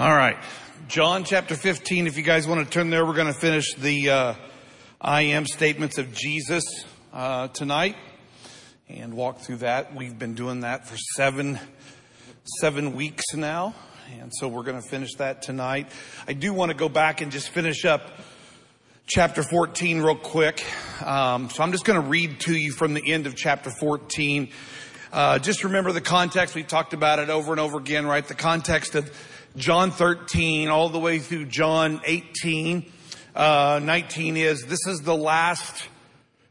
All right. John chapter 15, if you guys want to turn there, we're going to finish the uh, I am statements of Jesus uh, tonight and walk through that. We've been doing that for seven, seven weeks now. And so we're going to finish that tonight. I do want to go back and just finish up chapter 14 real quick. Um, so I'm just going to read to you from the end of chapter 14. Uh, just remember the context. We talked about it over and over again, right? The context of John 13 all the way through John 18, uh, 19 is this is the last,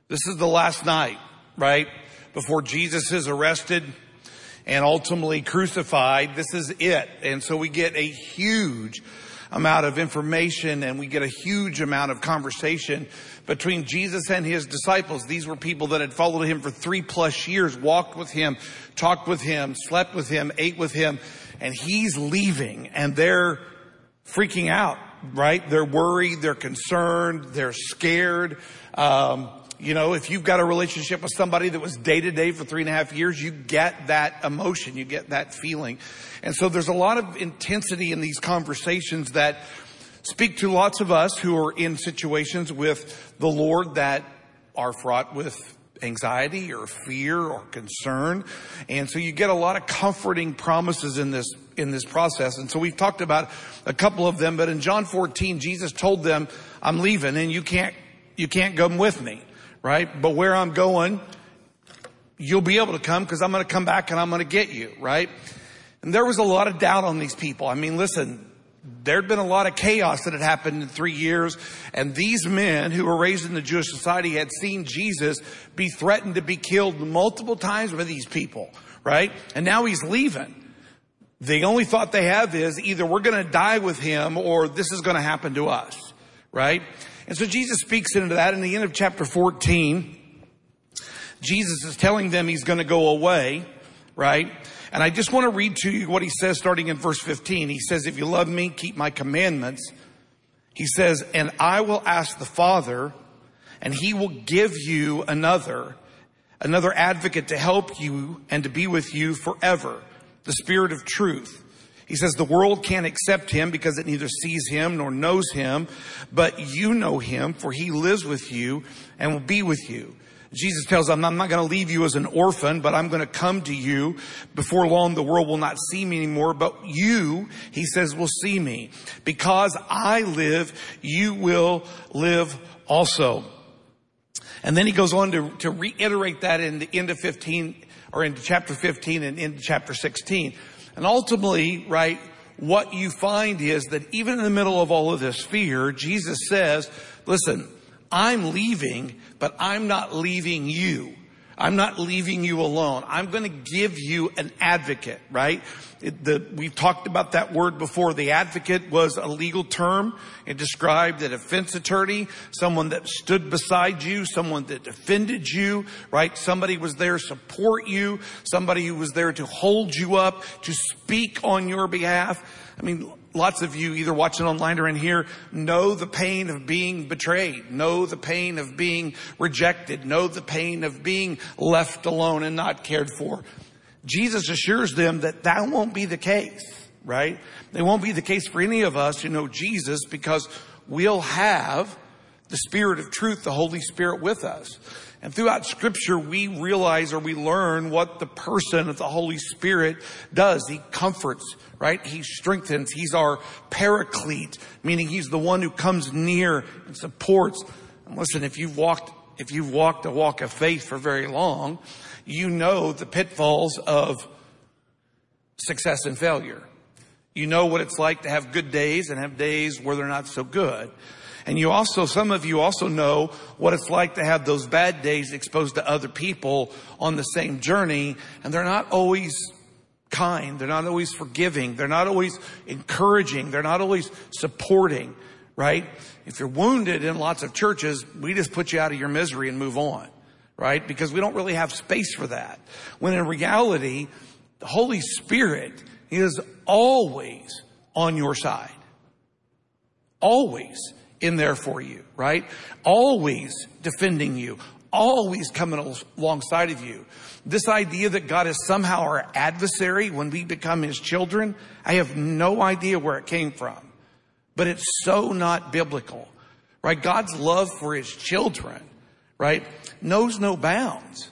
this is the last night, right? Before Jesus is arrested and ultimately crucified. This is it. And so we get a huge amount of information and we get a huge amount of conversation between Jesus and his disciples. These were people that had followed him for three plus years, walked with him, talked with him, slept with him, ate with him, and he's leaving and they're freaking out, right? They're worried, they're concerned, they're scared. Um, you know, if you've got a relationship with somebody that was day to day for three and a half years, you get that emotion, you get that feeling. And so there's a lot of intensity in these conversations that speak to lots of us who are in situations with the Lord that are fraught with anxiety or fear or concern. And so you get a lot of comforting promises in this, in this process. And so we've talked about a couple of them, but in John 14, Jesus told them, I'm leaving and you can't, you can't come with me right? But where I'm going, you'll be able to come because I'm going to come back and I'm going to get you, right? And there was a lot of doubt on these people. I mean, listen, there'd been a lot of chaos that had happened in three years. And these men who were raised in the Jewish society had seen Jesus be threatened to be killed multiple times by these people, right? And now he's leaving. The only thought they have is either we're going to die with him or this is going to happen to us, right? And so Jesus speaks into that in the end of chapter 14. Jesus is telling them he's going to go away, right? And I just want to read to you what he says starting in verse 15. He says, if you love me, keep my commandments. He says, and I will ask the Father and he will give you another, another advocate to help you and to be with you forever. The Spirit of truth. He says the world can't accept him because it neither sees him nor knows him, but you know him for he lives with you and will be with you. Jesus tells them, I'm not going to leave you as an orphan, but I'm going to come to you. Before long, the world will not see me anymore, but you, he says, will see me. Because I live, you will live also. And then he goes on to, to reiterate that in the end of 15, or into chapter 15 and into chapter 16. And ultimately, right, what you find is that even in the middle of all of this fear, Jesus says, listen, I'm leaving, but I'm not leaving you. I'm not leaving you alone. I'm going to give you an advocate, right? It, the, we've talked about that word before. The advocate was a legal term. It described a defense attorney, someone that stood beside you, someone that defended you, right? Somebody was there to support you, somebody who was there to hold you up, to speak on your behalf. I mean, lots of you either watching online or in here know the pain of being betrayed, know the pain of being rejected, know the pain of being left alone and not cared for. Jesus assures them that that won't be the case, right? It won't be the case for any of us who know Jesus because we'll have the Spirit of truth, the Holy Spirit with us. And throughout scripture, we realize or we learn what the person of the Holy Spirit does. He comforts, right? He strengthens. He's our paraclete, meaning he's the one who comes near and supports. And listen, if you've walked, if you've walked a walk of faith for very long, you know the pitfalls of success and failure. You know what it's like to have good days and have days where they're not so good. And you also, some of you also know what it's like to have those bad days exposed to other people on the same journey and they're not always kind. They're not always forgiving. They're not always encouraging. They're not always supporting, right? If you're wounded in lots of churches, we just put you out of your misery and move on, right? Because we don't really have space for that. When in reality, the Holy Spirit is always on your side. Always in there for you, right? Always defending you, always coming alongside of you. This idea that God is somehow our adversary when we become his children, I have no idea where it came from. But it's so not biblical, right? God's love for his children, right, knows no bounds.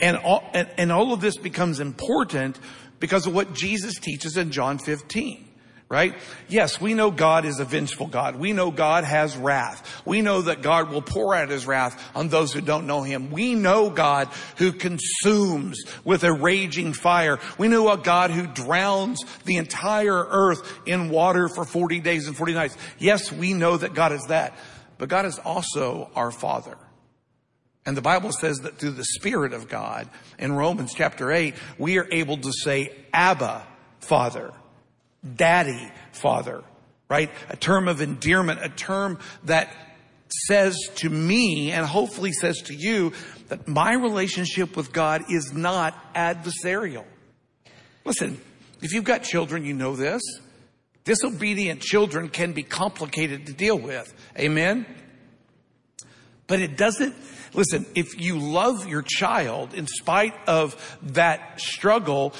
And all, and, and all of this becomes important because of what Jesus teaches in John 15 right? Yes, we know God is a vengeful God. We know God has wrath. We know that God will pour out his wrath on those who don't know him. We know God who consumes with a raging fire. We know a God who drowns the entire earth in water for 40 days and 40 nights. Yes, we know that God is that, but God is also our Father. And the Bible says that through the Spirit of God in Romans chapter 8, we are able to say, Abba, Father daddy, father, right? A term of endearment, a term that says to me and hopefully says to you that my relationship with God is not adversarial. Listen, if you've got children, you know this. Disobedient children can be complicated to deal with. Amen? But it doesn't, listen, if you love your child in spite of that struggle,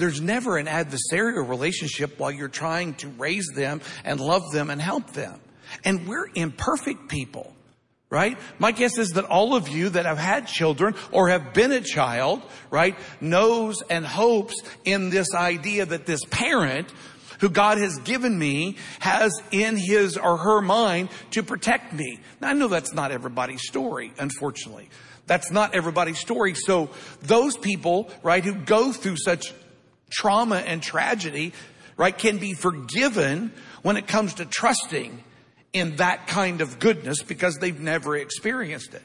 there's never an adversarial relationship while you're trying to raise them and love them and help them. And we're imperfect people, right? My guess is that all of you that have had children or have been a child, right, knows and hopes in this idea that this parent who God has given me has in his or her mind to protect me. Now I know that's not everybody's story, unfortunately. That's not everybody's story. So those people, right, who go through such trauma and tragedy, right, can be forgiven when it comes to trusting in that kind of goodness because they've never experienced it.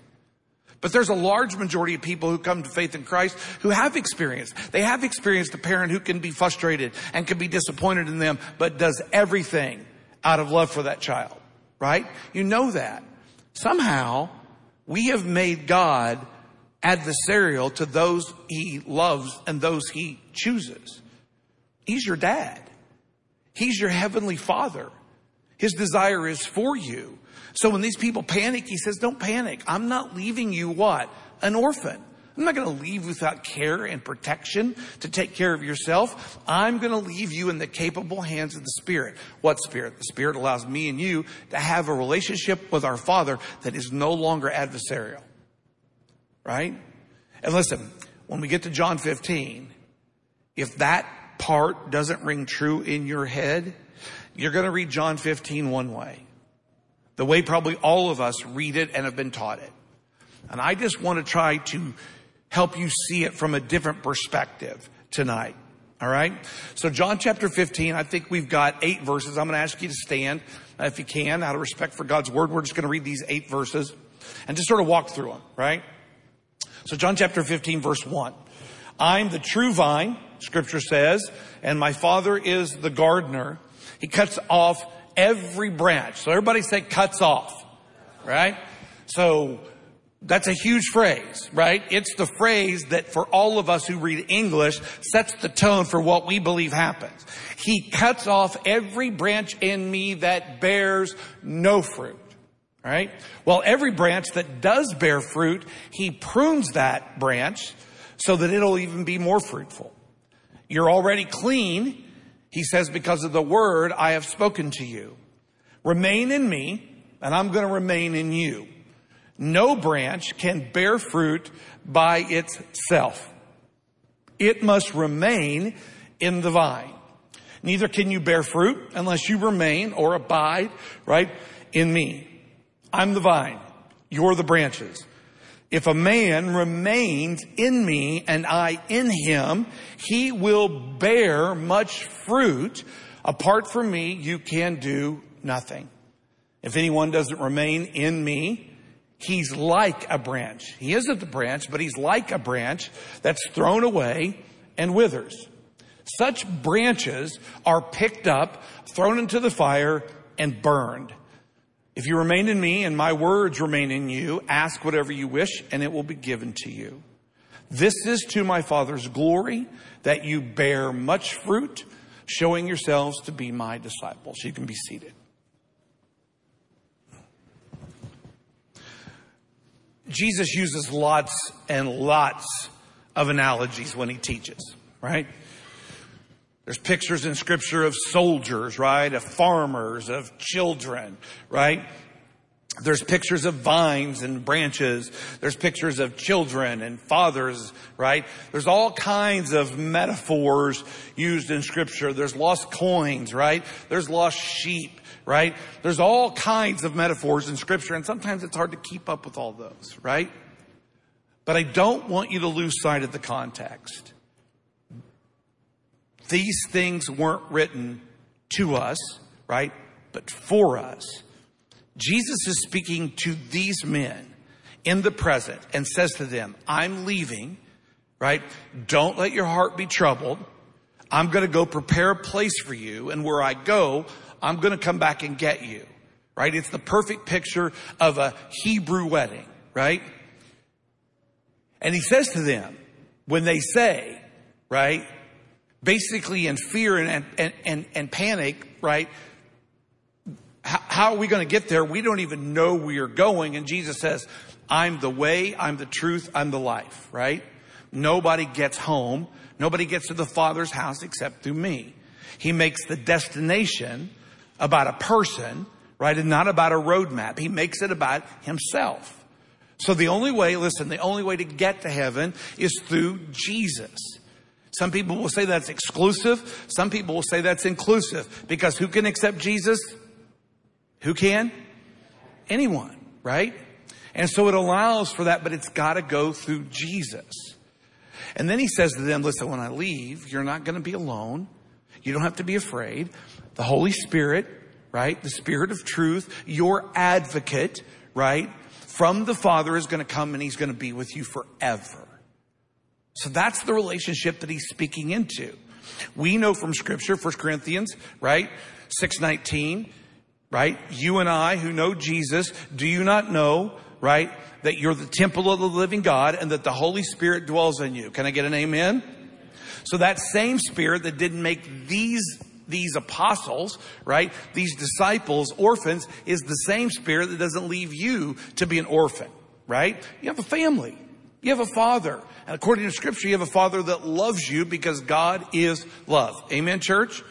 But there's a large majority of people who come to faith in Christ who have experienced. They have experienced a parent who can be frustrated and can be disappointed in them, but does everything out of love for that child, right? You know that. Somehow, we have made God adversarial to those he loves and those he chooses. He's your dad. He's your heavenly father. His desire is for you. So when these people panic, he says, don't panic. I'm not leaving you what? An orphan. I'm not going to leave without care and protection to take care of yourself. I'm going to leave you in the capable hands of the Spirit. What Spirit? The Spirit allows me and you to have a relationship with our Father that is no longer adversarial. Right? And listen, when we get to John 15, if that part doesn't ring true in your head, you're going to read John 15 one way. The way probably all of us read it and have been taught it. And I just want to try to help you see it from a different perspective tonight. All right. So John chapter 15, I think we've got eight verses. I'm going to ask you to stand if you can out of respect for God's word. We're just going to read these eight verses and just sort of walk through them. Right. So John chapter 15 verse 1. I'm the true vine, scripture says, and my father is the gardener. He cuts off every branch. So everybody say cuts off, right? So that's a huge phrase, right? It's the phrase that for all of us who read English sets the tone for what we believe happens. He cuts off every branch in me that bears no fruit. Right? Well, every branch that does bear fruit, he prunes that branch so that it'll even be more fruitful. You're already clean, he says, because of the word I have spoken to you. Remain in me, and I'm going to remain in you. No branch can bear fruit by itself. It must remain in the vine. Neither can you bear fruit unless you remain or abide, right, in me. I'm the vine. You're the branches. If a man remains in me and I in him, he will bear much fruit. Apart from me, you can do nothing. If anyone doesn't remain in me, he's like a branch. He isn't the branch, but he's like a branch that's thrown away and withers. Such branches are picked up, thrown into the fire, and burned. If you remain in me and my words remain in you, ask whatever you wish and it will be given to you. This is to my Father's glory that you bear much fruit, showing yourselves to be my disciples. You can be seated. Jesus uses lots and lots of analogies when he teaches, right? There's pictures in scripture of soldiers, right? Of farmers, of children, right? There's pictures of vines and branches. There's pictures of children and fathers, right? There's all kinds of metaphors used in scripture. There's lost coins, right? There's lost sheep, right? There's all kinds of metaphors in scripture and sometimes it's hard to keep up with all those, right? But I don't want you to lose sight of the context. These things weren't written to us, right? But for us. Jesus is speaking to these men in the present and says to them, I'm leaving, right? Don't let your heart be troubled. I'm going to go prepare a place for you. And where I go, I'm going to come back and get you, right? It's the perfect picture of a Hebrew wedding, right? And he says to them, when they say, right, basically in fear and, and, and, and panic, right? How, are we going to get there? We don't even know we are going. And Jesus says, I'm the way, I'm the truth, I'm the life, right? Nobody gets home. Nobody gets to the Father's house except through me. He makes the destination about a person, right? And not about a roadmap. He makes it about himself. So the only way, listen, the only way to get to heaven is through Jesus. Some people will say that's exclusive. Some people will say that's inclusive because who can accept Jesus? Who can? Anyone, right? And so it allows for that, but it's got to go through Jesus. And then he says to them, listen, when I leave, you're not going to be alone. You don't have to be afraid. The Holy Spirit, right? The Spirit of truth, your advocate, right? From the Father is going to come and he's going to be with you forever. So that's the relationship that he's speaking into. We know from scripture, 1 Corinthians, right? 619, right? You and I who know Jesus, do you not know, right? That you're the temple of the living God and that the Holy Spirit dwells in you. Can I get an amen? So that same spirit that didn't make these these apostles, right? These disciples, orphans, is the same spirit that doesn't leave you to be an orphan, right? You have a family. You have a father. And according to scripture, you have a father that loves you because God is love. Amen, church?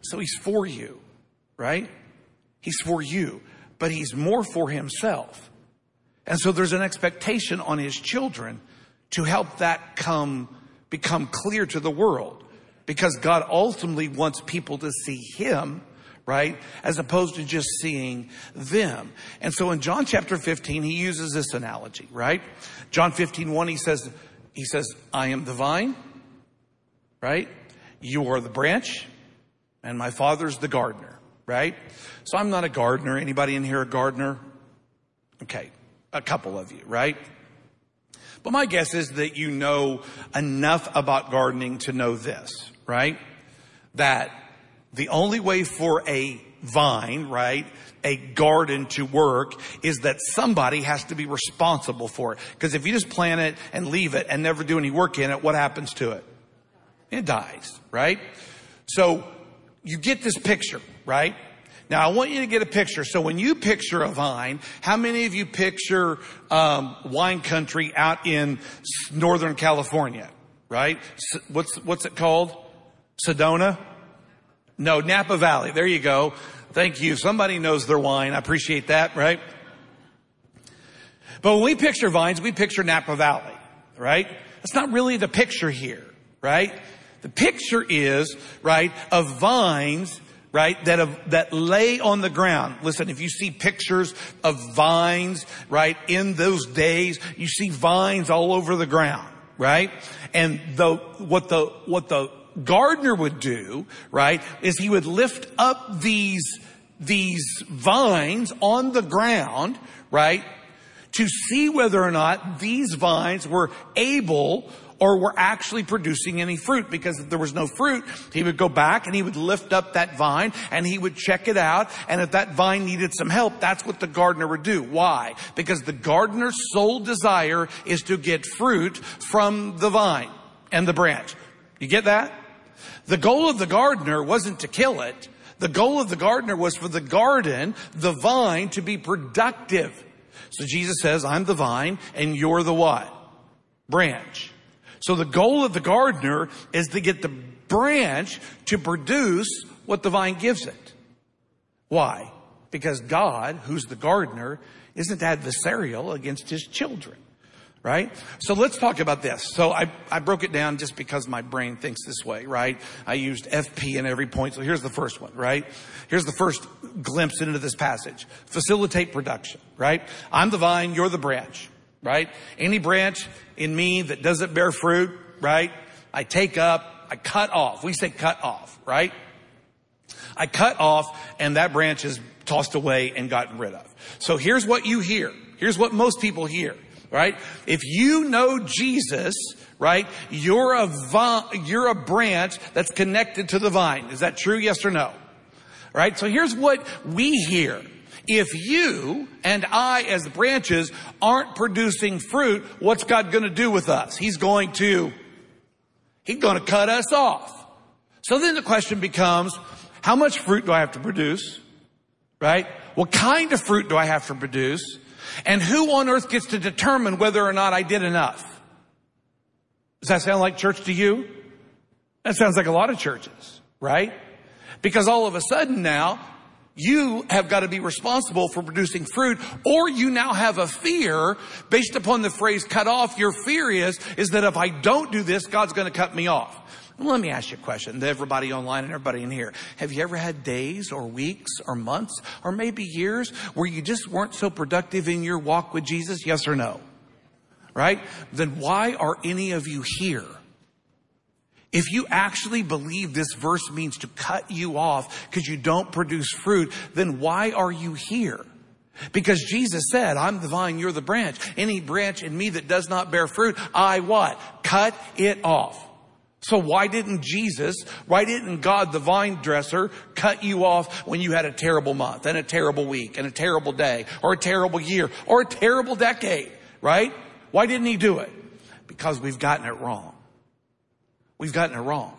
So he's for you, right? He's for you, but he's more for himself. And so there's an expectation on his children to help that come, become clear to the world because God ultimately wants people to see him right? As opposed to just seeing them. And so in John chapter 15, he uses this analogy, right? John 15, 1, he says, he says, I am the vine, right? You are the branch, and my father's the gardener, right? So I'm not a gardener. Anybody in here a gardener? Okay. A couple of you, right? But my guess is that you know enough about gardening to know this, right? That the only way for a vine, right, a garden to work is that somebody has to be responsible for it. Because if you just plant it and leave it and never do any work in it, what happens to it? It dies, right? So you get this picture, right? Now I want you to get a picture. So when you picture a vine, how many of you picture um, wine country out in Northern California? Right? What's what's it called? Sedona. No, Napa Valley. There you go. Thank you. Somebody knows their wine. I appreciate that, right? But when we picture vines, we picture Napa Valley, right? That's not really the picture here, right? The picture is, right, of vines, right, that have, that lay on the ground. Listen, if you see pictures of vines, right, in those days, you see vines all over the ground, right? And the, what the, what the gardener would do, right, is he would lift up these, these vines on the ground, right, to see whether or not these vines were able or were actually producing any fruit because if there was no fruit, he would go back and he would lift up that vine and he would check it out. And if that vine needed some help, that's what the gardener would do. Why? Because the gardener's sole desire is to get fruit from the vine and the branch. You get that? The goal of the gardener wasn't to kill it. The goal of the gardener was for the garden, the vine, to be productive. So Jesus says, I'm the vine and you're the what? Branch. So the goal of the gardener is to get the branch to produce what the vine gives it. Why? Because God, who's the gardener, isn't adversarial against his children. Right? So let's talk about this. So I, I broke it down just because my brain thinks this way, right? I used FP in every point. So here's the first one, right? Here's the first glimpse into this passage. Facilitate production, right? I'm the vine, you're the branch, right? Any branch in me that doesn't bear fruit, right? I take up, I cut off. We say cut off, right? I cut off and that branch is tossed away and gotten rid of. So here's what you hear. Here's what most people hear, right? If you know Jesus, right, you're a vine, you're a branch that's connected to the vine. Is that true? Yes or no? Right? So here's what we hear. If you and I as branches aren't producing fruit, what's God going to do with us? He's going to, he's going to cut us off. So then the question becomes, how much fruit do I have to produce? Right? What kind of fruit do I have to produce? And who on earth gets to determine whether or not I did enough? Does that sound like church to you? That sounds like a lot of churches, right? Because all of a sudden now, you have got to be responsible for producing fruit or you now have a fear based upon the phrase cut off. Your fear is, is that if I don't do this, God's going to cut me off. Let me ask you a question. Everybody online and everybody in here. Have you ever had days or weeks or months or maybe years where you just weren't so productive in your walk with Jesus? Yes or no? Right? Then why are any of you here? If you actually believe this verse means to cut you off because you don't produce fruit, then why are you here? Because Jesus said, I'm the vine, you're the branch. Any branch in me that does not bear fruit, I what? Cut it off. So why didn't Jesus, why didn't God, the vine dresser, cut you off when you had a terrible month and a terrible week and a terrible day or a terrible year or a terrible decade, right? Why didn't he do it? Because we've gotten it wrong. We've gotten it wrong.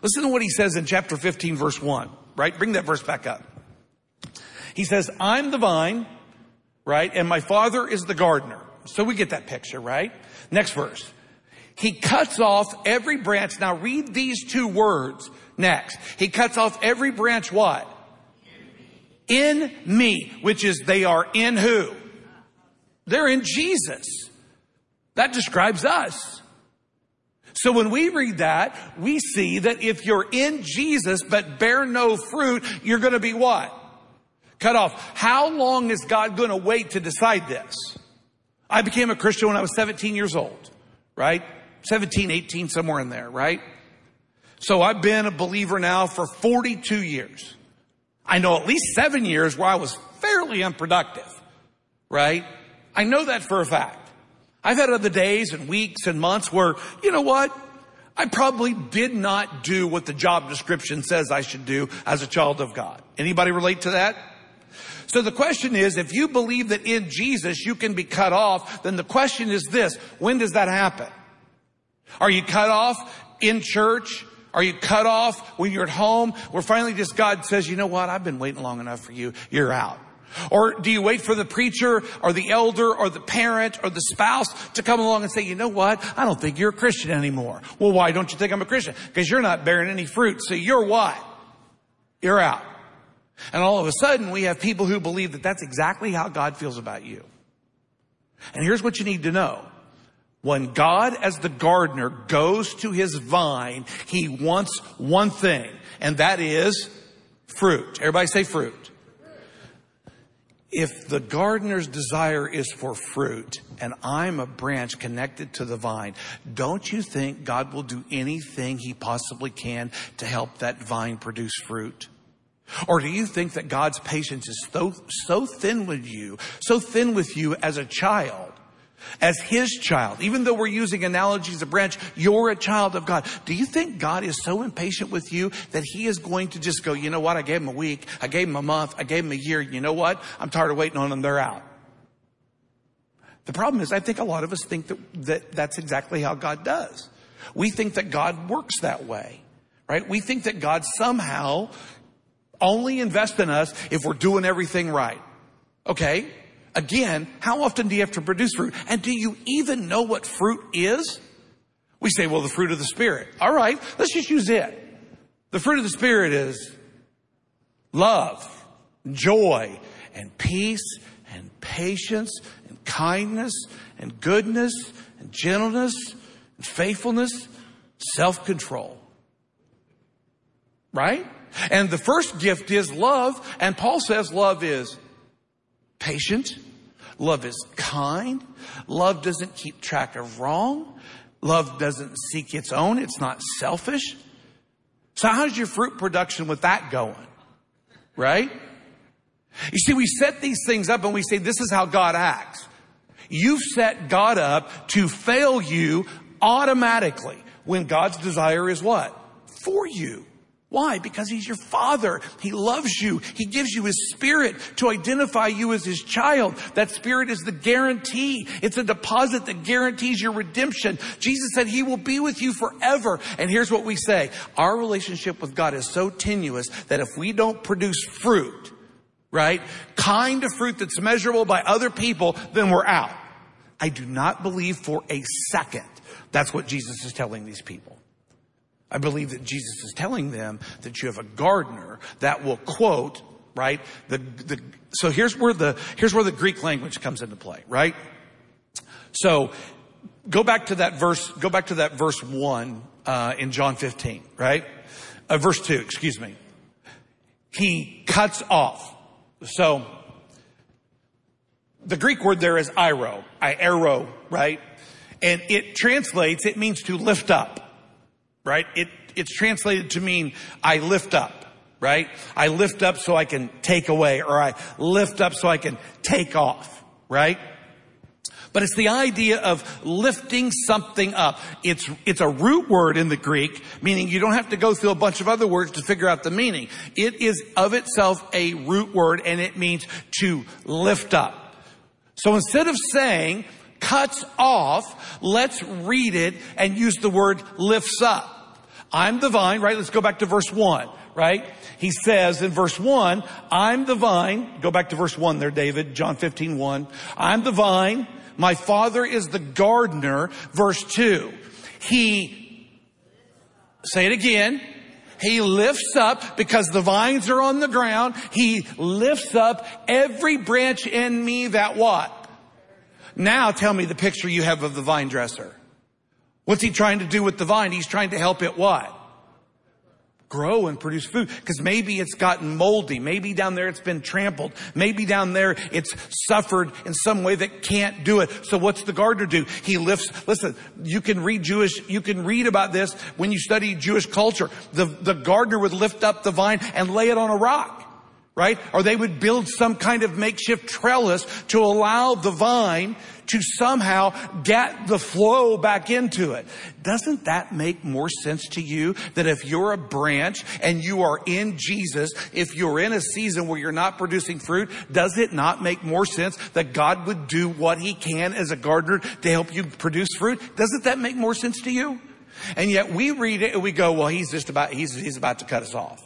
Listen to what he says in chapter 15 verse 1, right? Bring that verse back up. He says, I'm the vine, right? And my father is the gardener. So we get that picture, right? Next verse. He cuts off every branch. Now read these two words next. He cuts off every branch what? In me, which is they are in who? They're in Jesus. That describes us. So when we read that, we see that if you're in Jesus but bear no fruit, you're going to be what? Cut off. How long is God going to wait to decide this? I became a Christian when I was 17 years old, right? 17, 18, somewhere in there, right? So I've been a believer now for 42 years. I know at least seven years where I was fairly unproductive, right? I know that for a fact. I've had other days and weeks and months where, you know what? I probably did not do what the job description says I should do as a child of God. Anybody relate to that? So the question is, if you believe that in Jesus you can be cut off, then the question is this, when does that happen? Are you cut off in church? Are you cut off when you're at home where finally just God says, you know what? I've been waiting long enough for you. You're out. Or do you wait for the preacher or the elder or the parent or the spouse to come along and say, you know what? I don't think you're a Christian anymore. Well, why don't you think I'm a Christian? Because you're not bearing any fruit. So you're what? You're out. And all of a sudden we have people who believe that that's exactly how God feels about you. And here's what you need to know. When God as the gardener goes to his vine, he wants one thing, and that is fruit. Everybody say fruit. If the gardener's desire is for fruit and I'm a branch connected to the vine, don't you think God will do anything he possibly can to help that vine produce fruit? Or do you think that God's patience is so, so thin with you, so thin with you as a child as his child, even though we're using analogies of branch, you're a child of God. Do you think God is so impatient with you that he is going to just go, you know what? I gave him a week. I gave him a month. I gave him a year. You know what? I'm tired of waiting on them. They're out. The problem is I think a lot of us think that, that that's exactly how God does. We think that God works that way, right? We think that God somehow only invests in us if we're doing everything right. Okay. Again, how often do you have to produce fruit? And do you even know what fruit is? We say, well, the fruit of the Spirit. All right, let's just use it. The fruit of the Spirit is love, joy, and peace, and patience, and kindness, and goodness, and gentleness, and faithfulness, self-control. Right? And the first gift is love, and Paul says love is patient, love is kind, love doesn't keep track of wrong, love doesn't seek its own, it's not selfish. So how's your fruit production with that going? Right? You see, we set these things up and we say, this is how God acts. You've set God up to fail you automatically when God's desire is what? For you. Why? Because he's your father. He loves you. He gives you his spirit to identify you as his child. That spirit is the guarantee. It's a deposit that guarantees your redemption. Jesus said he will be with you forever. And here's what we say. Our relationship with God is so tenuous that if we don't produce fruit, right? Kind of fruit that's measurable by other people, then we're out. I do not believe for a second that's what Jesus is telling these people. I believe that Jesus is telling them that you have a gardener that will quote, right? The, the, so here's where the, here's where the Greek language comes into play, right? So go back to that verse, go back to that verse one, uh, in John 15, right? Uh, verse two, excuse me. He cuts off. So the Greek word there is airo, I arrow, right? And it translates, it means to lift up right? It, it's translated to mean I lift up, right? I lift up so I can take away or I lift up so I can take off, right? But it's the idea of lifting something up. It's, it's a root word in the Greek, meaning you don't have to go through a bunch of other words to figure out the meaning. It is of itself a root word and it means to lift up. So instead of saying cuts off, let's read it and use the word lifts up. I'm the vine, right? Let's go back to verse one, right? He says in verse one, I'm the vine. Go back to verse one there, David, John 15, 1. I'm the vine. My father is the gardener. Verse two, he, say it again. He lifts up because the vines are on the ground. He lifts up every branch in me that what? Now tell me the picture you have of the vine dresser. What's he trying to do with the vine? He's trying to help it what? Grow and produce food. Because maybe it's gotten moldy. Maybe down there it's been trampled. Maybe down there it's suffered in some way that can't do it. So what's the gardener do? He lifts, listen, you can read Jewish, you can read about this when you study Jewish culture. The, the gardener would lift up the vine and lay it on a rock right? Or they would build some kind of makeshift trellis to allow the vine to somehow get the flow back into it. Doesn't that make more sense to you that if you're a branch and you are in Jesus, if you're in a season where you're not producing fruit, does it not make more sense that God would do what he can as a gardener to help you produce fruit? Doesn't that make more sense to you? And yet we read it and we go, well, he's just about, he's, he's about to cut us off.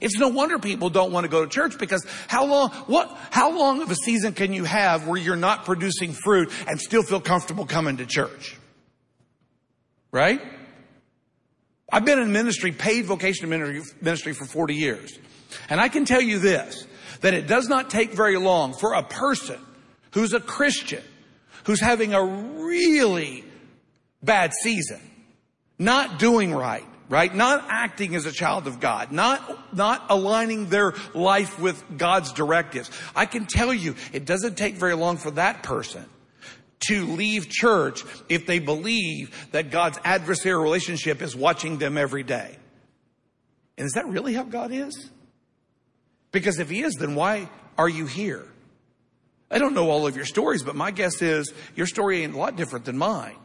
It's no wonder people don't want to go to church because how long, what, how long of a season can you have where you're not producing fruit and still feel comfortable coming to church? Right? I've been in ministry, paid vocation ministry for 40 years. And I can tell you this, that it does not take very long for a person who's a Christian, who's having a really bad season, not doing right, right? Not acting as a child of God, not, not aligning their life with God's directives. I can tell you, it doesn't take very long for that person to leave church if they believe that God's adversarial relationship is watching them every day. And is that really how God is? Because if he is, then why are you here? I don't know all of your stories, but my guess is your story ain't a lot different than mine.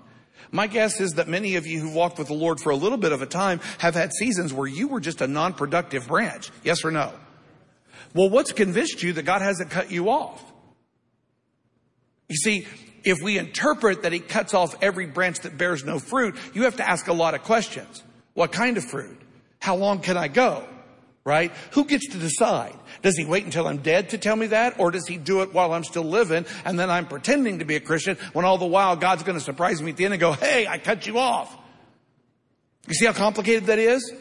My guess is that many of you who've walked with the Lord for a little bit of a time have had seasons where you were just a non-productive branch. Yes or no? Well, what's convinced you that God hasn't cut you off? You see, if we interpret that he cuts off every branch that bears no fruit, you have to ask a lot of questions. What kind of fruit? How long can I go? Right? Who gets to decide? Does he wait until I'm dead to tell me that? Or does he do it while I'm still living and then I'm pretending to be a Christian when all the while God's going to surprise me at the end and go, hey, I cut you off. You see how complicated that is?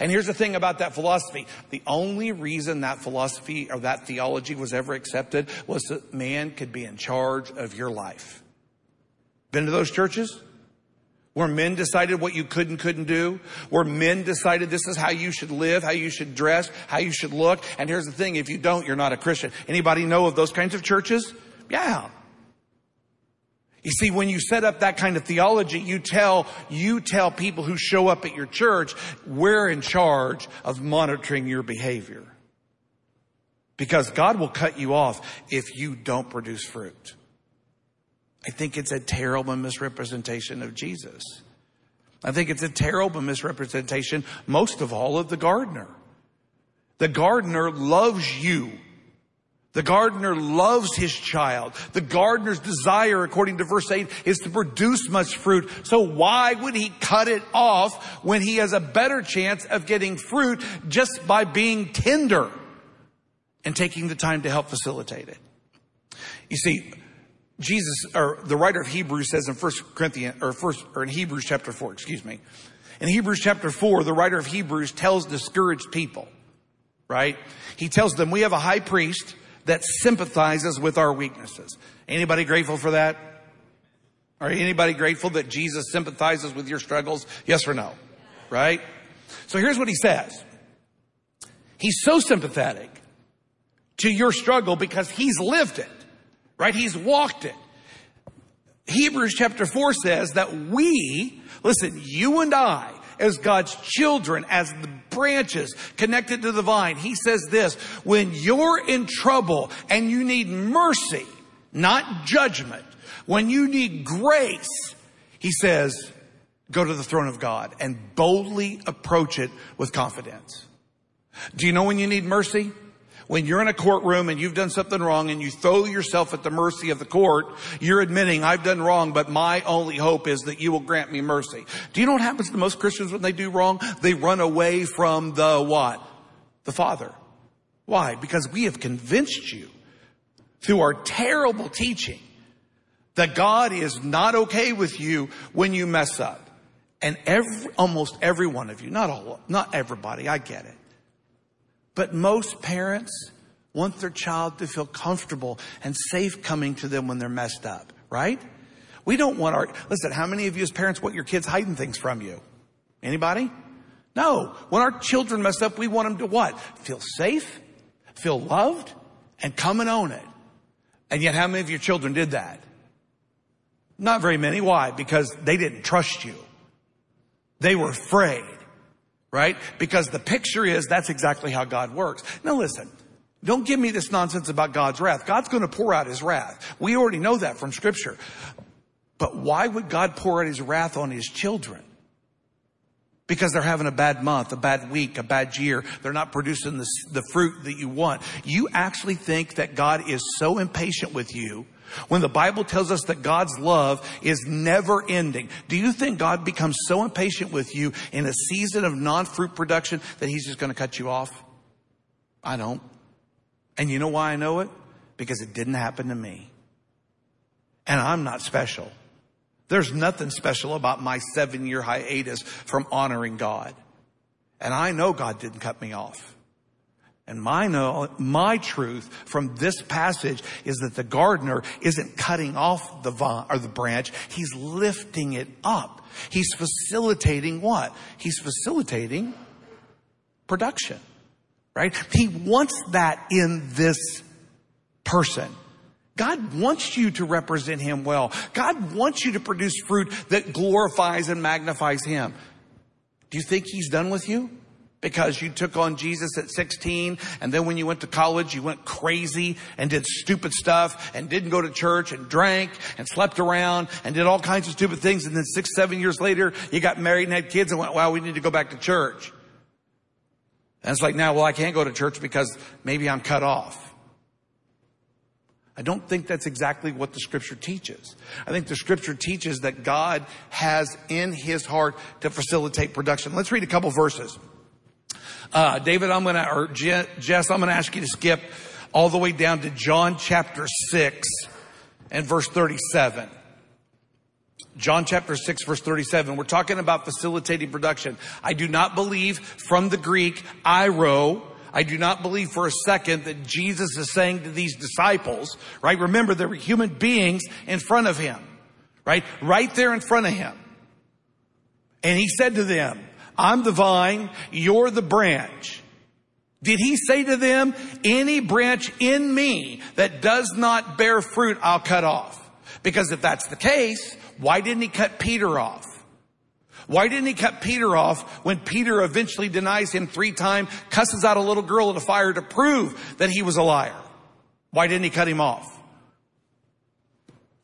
And here's the thing about that philosophy. The only reason that philosophy or that theology was ever accepted was that man could be in charge of your life. Been to those churches? Where men decided what you could and couldn't do, where men decided this is how you should live, how you should dress, how you should look. And here's the thing, if you don't, you're not a Christian. Anybody know of those kinds of churches? Yeah. You see, when you set up that kind of theology, you tell, you tell people who show up at your church, we're in charge of monitoring your behavior. Because God will cut you off if you don't produce fruit. I think it's a terrible misrepresentation of Jesus. I think it's a terrible misrepresentation, most of all, of the gardener. The gardener loves you the gardener loves his child. The gardener's desire, according to verse 8, is to produce much fruit. So why would he cut it off when he has a better chance of getting fruit just by being tender and taking the time to help facilitate it? You see, Jesus, or the writer of Hebrews says in First Corinthians, or first, or in Hebrews chapter 4, excuse me. In Hebrews chapter 4, the writer of Hebrews tells discouraged people, right? He tells them, we have a high priest that sympathizes with our weaknesses. Anybody grateful for that? Are anybody grateful that Jesus sympathizes with your struggles? Yes or no? Right? So here's what he says. He's so sympathetic to your struggle because he's lived it, right? He's walked it. Hebrews chapter 4 says that we, listen, you and I, as God's children, as the branches connected to the vine. He says this, when you're in trouble and you need mercy, not judgment, when you need grace, he says, go to the throne of God and boldly approach it with confidence. Do you know when you need mercy? When you're in a courtroom and you've done something wrong and you throw yourself at the mercy of the court, you're admitting I've done wrong, but my only hope is that you will grant me mercy. Do you know what happens to most Christians when they do wrong? They run away from the what? The Father. Why? Because we have convinced you through our terrible teaching that God is not okay with you when you mess up. And every, almost every one of you, not all, not everybody, I get it. But most parents want their child to feel comfortable and safe coming to them when they're messed up, right? We don't want our, listen, how many of you as parents want your kids hiding things from you? Anybody? No. When our children mess up, we want them to what? Feel safe, feel loved, and come and own it. And yet how many of your children did that? Not very many. Why? Because they didn't trust you. They were afraid right? Because the picture is that's exactly how God works. Now listen, don't give me this nonsense about God's wrath. God's going to pour out his wrath. We already know that from scripture. But why would God pour out his wrath on his children? Because they're having a bad month, a bad week, a bad year. They're not producing the, the fruit that you want. You actually think that God is so impatient with you when the Bible tells us that God's love is never ending, do you think God becomes so impatient with you in a season of non-fruit production that he's just going to cut you off? I don't. And you know why I know it? Because it didn't happen to me. And I'm not special. There's nothing special about my seven year hiatus from honoring God. And I know God didn't cut me off. And my know, my truth from this passage is that the gardener isn't cutting off the vine or the branch. He's lifting it up. He's facilitating what? He's facilitating production, right? He wants that in this person. God wants you to represent Him well. God wants you to produce fruit that glorifies and magnifies Him. Do you think He's done with you? because you took on Jesus at 16 and then when you went to college you went crazy and did stupid stuff and didn't go to church and drank and slept around and did all kinds of stupid things and then six, seven years later you got married and had kids and went, wow, we need to go back to church. And it's like now, well, I can't go to church because maybe I'm cut off. I don't think that's exactly what the scripture teaches. I think the scripture teaches that God has in his heart to facilitate production. Let's read a couple verses. Uh, David, I'm gonna, or Je- Jess, I'm gonna ask you to skip all the way down to John chapter 6 and verse 37. John chapter 6 verse 37. We're talking about facilitating production. I do not believe from the Greek, airo, I do not believe for a second that Jesus is saying to these disciples, right? Remember, there were human beings in front of him, right? Right there in front of him. And he said to them, I'm the vine, you're the branch. Did he say to them, any branch in me that does not bear fruit, I'll cut off? Because if that's the case, why didn't he cut Peter off? Why didn't he cut Peter off when Peter eventually denies him three times, cusses out a little girl in a fire to prove that he was a liar? Why didn't he cut him off?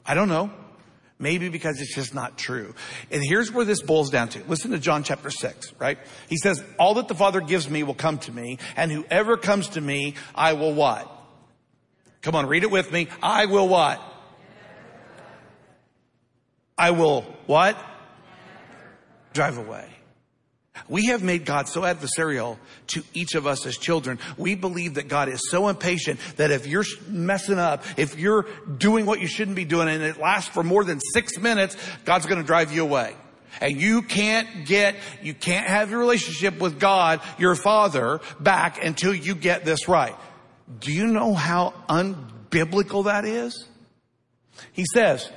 I don't know. Maybe because it's just not true. And here's where this boils down to. Listen to John chapter 6, right? He says, all that the Father gives me will come to me, and whoever comes to me, I will what? Come on, read it with me. I will what? I will what? Drive away. We have made God so adversarial to each of us as children. We believe that God is so impatient that if you're messing up, if you're doing what you shouldn't be doing and it lasts for more than six minutes, God's going to drive you away. And you can't get, you can't have your relationship with God, your father, back until you get this right. Do you know how unbiblical that is? He says,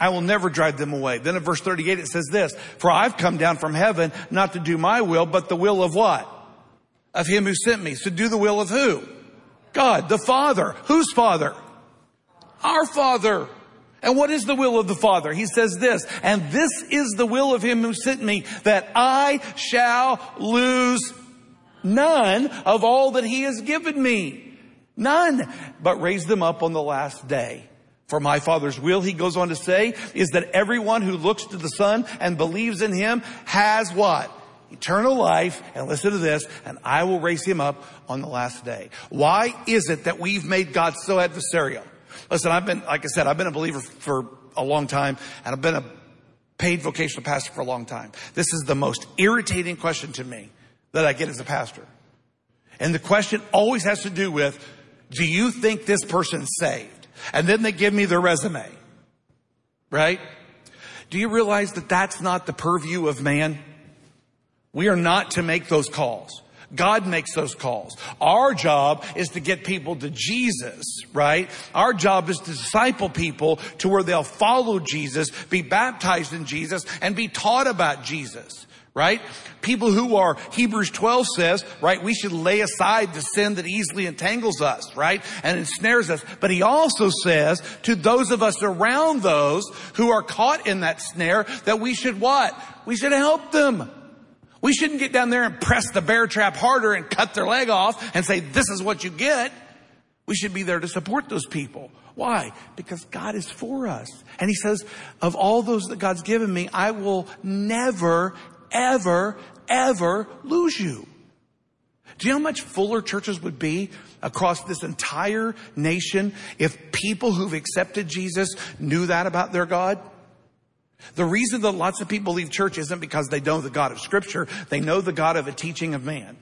I will never drive them away. Then in verse 38 it says this, for I've come down from heaven not to do my will, but the will of what? Of him who sent me. So do the will of who? God, the Father. Whose Father? Our Father. And what is the will of the Father? He says this, and this is the will of him who sent me, that I shall lose none of all that he has given me. None, but raise them up on the last day. For my Father's will, he goes on to say, is that everyone who looks to the Son and believes in him has what? Eternal life, and listen to this, and I will raise him up on the last day. Why is it that we've made God so adversarial? Listen, I've been, like I said, I've been a believer for a long time, and I've been a paid vocational pastor for a long time. This is the most irritating question to me that I get as a pastor. And the question always has to do with, do you think this person's saved? And then they give me their resume. Right? Do you realize that that's not the purview of man? We are not to make those calls. God makes those calls. Our job is to get people to Jesus, right? Our job is to disciple people to where they'll follow Jesus, be baptized in Jesus, and be taught about Jesus right? People who are, Hebrews 12 says, right, we should lay aside the sin that easily entangles us, right? And ensnares us. But he also says to those of us around those who are caught in that snare that we should what? We should help them. We shouldn't get down there and press the bear trap harder and cut their leg off and say, this is what you get. We should be there to support those people. Why? Because God is for us. And he says, of all those that God's given me, I will never, ever, ever lose you. Do you know how much fuller churches would be across this entire nation if people who've accepted Jesus knew that about their God? The reason that lots of people leave church isn't because they know the God of scripture. They know the God of a teaching of man.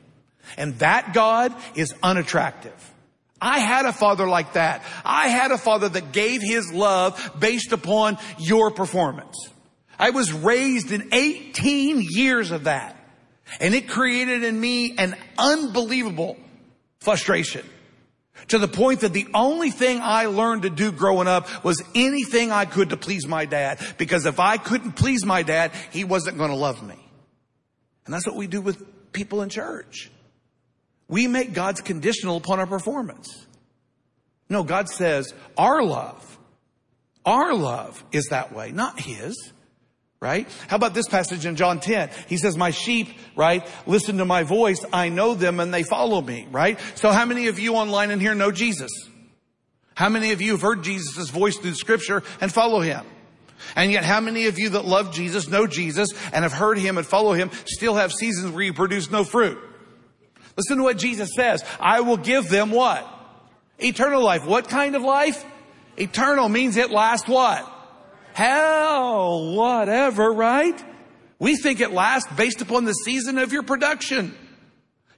And that God is unattractive. I had a father like that. I had a father that gave his love based upon your performance. I was raised in 18 years of that. And it created in me an unbelievable frustration to the point that the only thing I learned to do growing up was anything I could to please my dad. Because if I couldn't please my dad, he wasn't going to love me. And that's what we do with people in church. We make God's conditional upon our performance. No, God says our love, our love is that way, not his right? How about this passage in John 10? He says, my sheep, right, listen to my voice. I know them and they follow me, right? So how many of you online in here know Jesus? How many of you have heard Jesus' voice through scripture and follow him? And yet how many of you that love Jesus, know Jesus, and have heard him and follow him still have seasons where you produce no fruit? Listen to what Jesus says. I will give them what? Eternal life. What kind of life? Eternal means it lasts what? Hell, whatever, right? We think it lasts based upon the season of your production.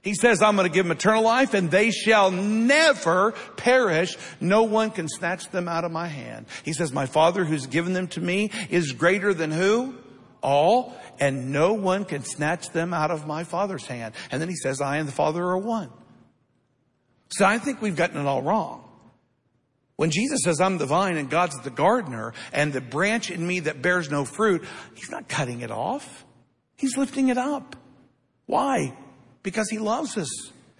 He says, I'm going to give them eternal life and they shall never perish. No one can snatch them out of my hand. He says, my father who's given them to me is greater than who? All. And no one can snatch them out of my father's hand. And then he says, I and the father are one. So I think we've gotten it all wrong. When Jesus says, I'm the vine and God's the gardener and the branch in me that bears no fruit, he's not cutting it off. He's lifting it up. Why? because he loves us.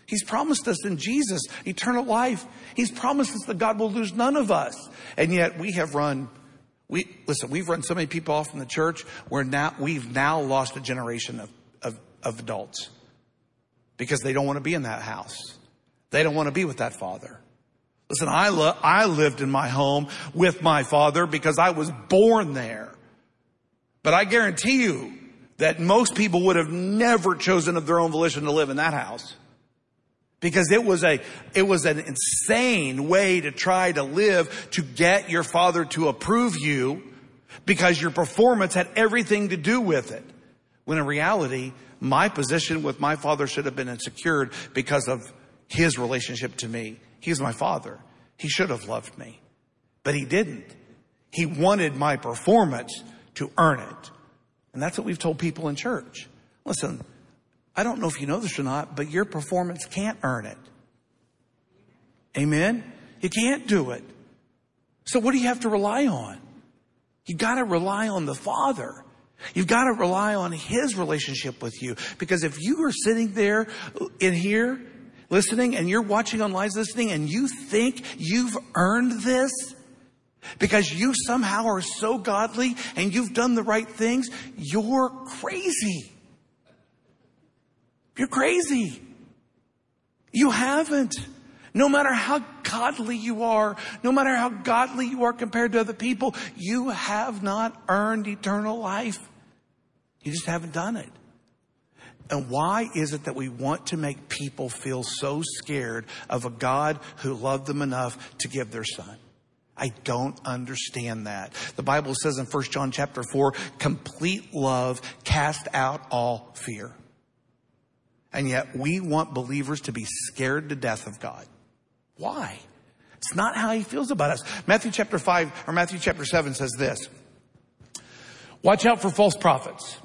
He's promised us in Jesus eternal life. He's promised us that God will lose none of us. And yet we have run, we, listen, we've run so many people off from the church. We're now, we've now lost a generation of, of, of adults because they don't want to be in that house. They don't want to be with that father. Listen, I, lo- I lived in my home with my father because I was born there. But I guarantee you, that most people would have never chosen of their own volition to live in that house. Because it was a, it was an insane way to try to live to get your father to approve you because your performance had everything to do with it. When in reality, my position with my father should have been insecured because of his relationship to me. He's my father. He should have loved me, but he didn't. He wanted my performance to earn it. And that's what we've told people in church. Listen, I don't know if you know this or not, but your performance can't earn it. Amen? You can't do it. So what do you have to rely on? You've gotta rely on the Father. You've got to rely on His relationship with you. Because if you are sitting there in here listening and you're watching on online listening and you think you've earned this, because you somehow are so godly and you've done the right things, you're crazy. You're crazy. You haven't. No matter how godly you are, no matter how godly you are compared to other people, you have not earned eternal life. You just haven't done it. And why is it that we want to make people feel so scared of a God who loved them enough to give their son? I don't understand that. The Bible says in 1 John chapter 4, complete love cast out all fear. And yet we want believers to be scared to death of God. Why? It's not how he feels about us. Matthew chapter 5 or Matthew chapter 7 says this. Watch out for false prophets.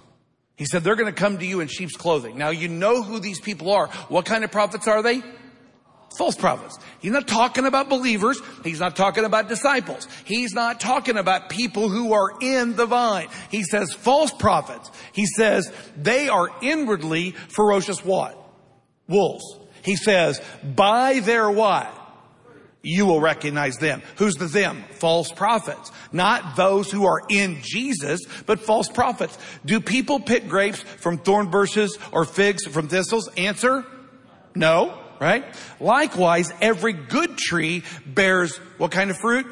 He said they're going to come to you in sheep's clothing. Now you know who these people are. What kind of prophets are they? false prophets. He's not talking about believers. He's not talking about disciples. He's not talking about people who are in the vine. He says false prophets. He says they are inwardly ferocious what? Wolves. He says by their what? You will recognize them. Who's the them? False prophets. Not those who are in Jesus, but false prophets. Do people pick grapes from thorn bushes or figs from thistles? Answer, no right? Likewise, every good tree bears what kind of fruit?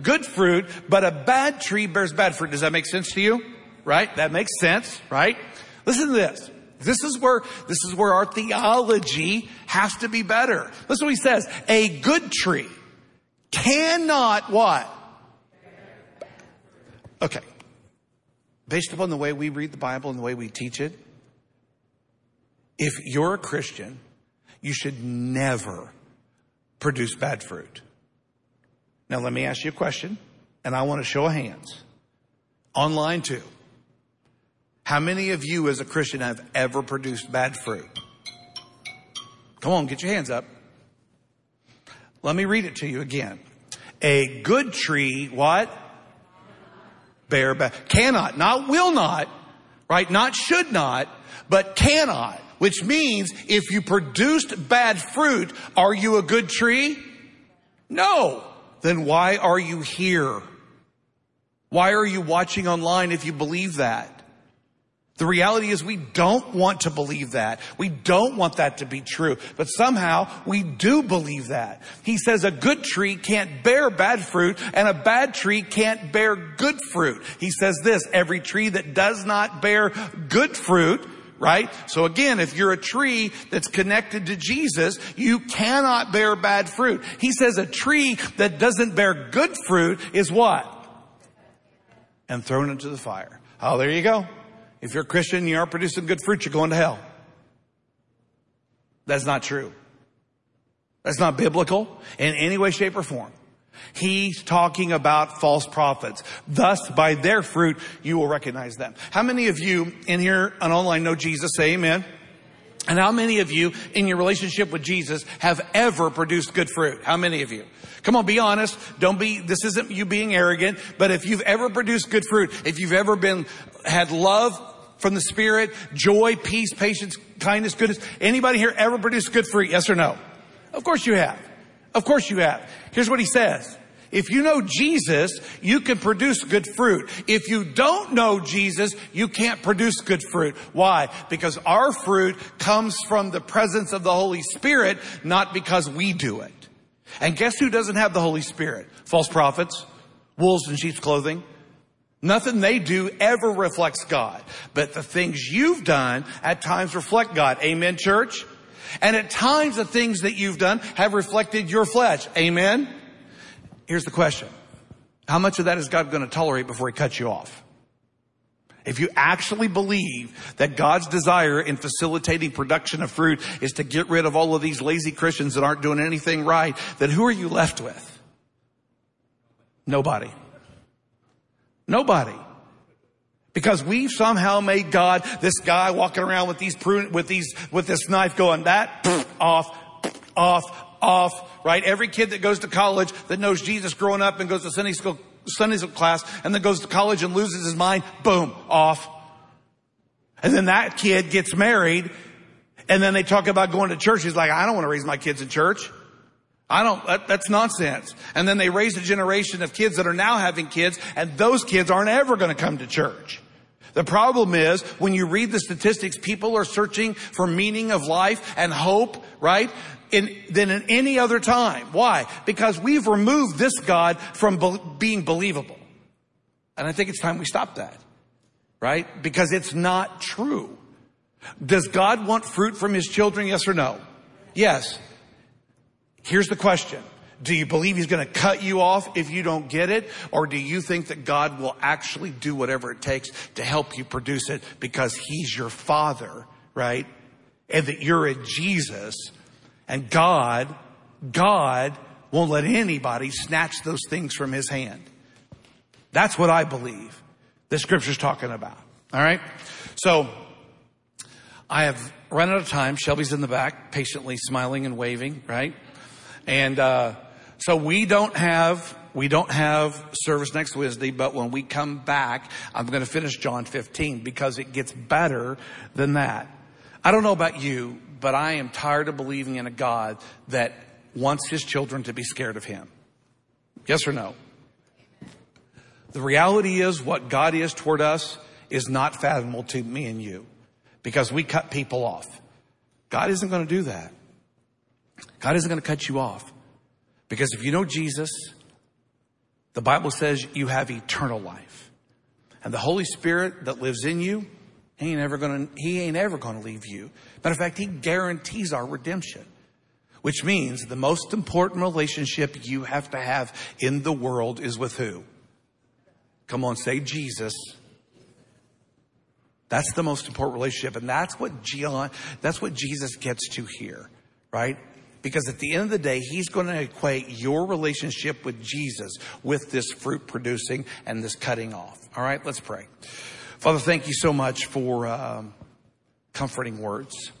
Good fruit, but a bad tree bears bad fruit. Does that make sense to you? Right? That makes sense, right? Listen to this. This is where, this is where our theology has to be better. Listen to what he says. A good tree cannot what? Okay. Based upon the way we read the Bible and the way we teach it, if you're a Christian you should never produce bad fruit. Now let me ask you a question, and I want to show hands. Online too. How many of you as a Christian have ever produced bad fruit? Come on, get your hands up. Let me read it to you again. A good tree, what? Bear bad, cannot, not will not, right? Not should not, but cannot which means if you produced bad fruit, are you a good tree? No. Then why are you here? Why are you watching online if you believe that? The reality is we don't want to believe that. We don't want that to be true. But somehow we do believe that. He says a good tree can't bear bad fruit and a bad tree can't bear good fruit. He says this, every tree that does not bear good fruit right? So again, if you're a tree that's connected to Jesus, you cannot bear bad fruit. He says a tree that doesn't bear good fruit is what? And thrown into the fire. Oh, there you go. If you're a Christian, and you aren't producing good fruit, you're going to hell. That's not true. That's not biblical in any way, shape, or form. He's talking about false prophets. Thus, by their fruit, you will recognize them. How many of you in here and online know Jesus? Say amen. And how many of you in your relationship with Jesus have ever produced good fruit? How many of you? Come on, be honest. Don't be, this isn't you being arrogant, but if you've ever produced good fruit, if you've ever been, had love from the Spirit, joy, peace, patience, kindness, goodness, anybody here ever produced good fruit? Yes or no? Of course you have. Of course you have. Here's what he says. If you know Jesus, you can produce good fruit. If you don't know Jesus, you can't produce good fruit. Why? Because our fruit comes from the presence of the Holy Spirit, not because we do it. And guess who doesn't have the Holy Spirit? False prophets, wolves in sheep's clothing. Nothing they do ever reflects God. But the things you've done at times reflect God. Amen, church? And at times the things that you've done have reflected your flesh. Amen? Here's the question. How much of that is God going to tolerate before he cuts you off? If you actually believe that God's desire in facilitating production of fruit is to get rid of all of these lazy Christians that aren't doing anything right, then who are you left with? Nobody. Nobody. Because we've somehow made God this guy walking around with these prune, with these, with this knife going that, off, off, off, right? Every kid that goes to college that knows Jesus growing up and goes to Sunday school, Sunday school class and then goes to college and loses his mind, boom, off. And then that kid gets married and then they talk about going to church. He's like, I don't want to raise my kids in church. I don't, that, that's nonsense. And then they raise a generation of kids that are now having kids and those kids aren't ever going to come to church. The problem is when you read the statistics, people are searching for meaning of life and hope, right? In, than in any other time. Why? Because we've removed this God from be- being believable. And I think it's time we stop that. Right? Because it's not true. Does God want fruit from his children? Yes or no? Yes. Here's the question. Do you believe he's going to cut you off if you don't get it? Or do you think that God will actually do whatever it takes to help you produce it because he's your father, right? And that you're in Jesus and God, God won't let anybody snatch those things from his hand. That's what I believe the scripture's talking about. All right. So I have run out of time. Shelby's in the back, patiently smiling and waving, right? And, uh, so we don't have, we don't have service next Wednesday, but when we come back, I'm going to finish John 15 because it gets better than that. I don't know about you, but I am tired of believing in a God that wants his children to be scared of him. Yes or no? The reality is what God is toward us is not fathomable to me and you because we cut people off. God isn't going to do that. God isn't going to cut you off. Because if you know Jesus, the Bible says you have eternal life. And the Holy Spirit that lives in you, he ain't ever gonna, he ain't ever gonna leave you. Matter of fact, he guarantees our redemption. Which means the most important relationship you have to have in the world is with who? Come on, say Jesus. That's the most important relationship. And that's what John, that's what Jesus gets to here, right? Because at the end of the day, he's going to equate your relationship with Jesus with this fruit producing and this cutting off. All right, let's pray. Father, thank you so much for um, comforting words.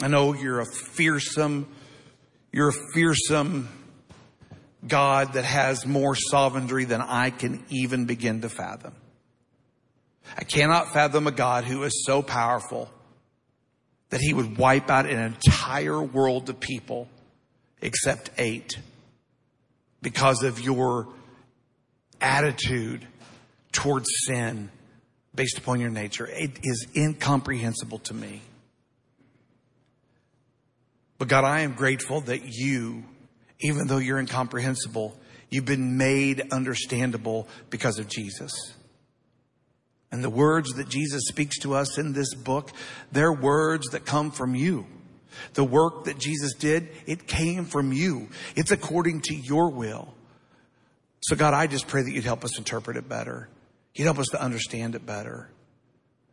I know you're a fearsome, you're a fearsome God that has more sovereignty than I can even begin to fathom. I cannot fathom a God who is so powerful that he would wipe out an entire world of people except eight because of your attitude towards sin based upon your nature. It is incomprehensible to me. But God, I am grateful that you, even though you're incomprehensible, you've been made understandable because of Jesus. And the words that Jesus speaks to us in this book, they're words that come from you. The work that Jesus did, it came from you. It's according to your will. So God, I just pray that you'd help us interpret it better. You'd help us to understand it better.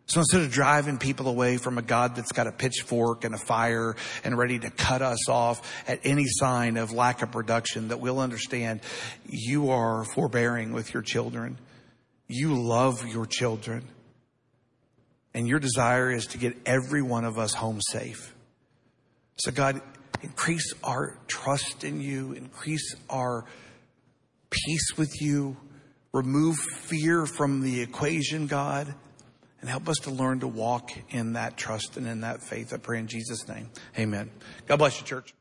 So instead of driving people away from a God that's got a pitchfork and a fire and ready to cut us off at any sign of lack of production, that we'll understand you are forbearing with your children. You love your children. And your desire is to get every one of us home safe. So God, increase our trust in you, increase our peace with you, remove fear from the equation, God, and help us to learn to walk in that trust and in that faith. I pray in Jesus' name. Amen. God bless you, church.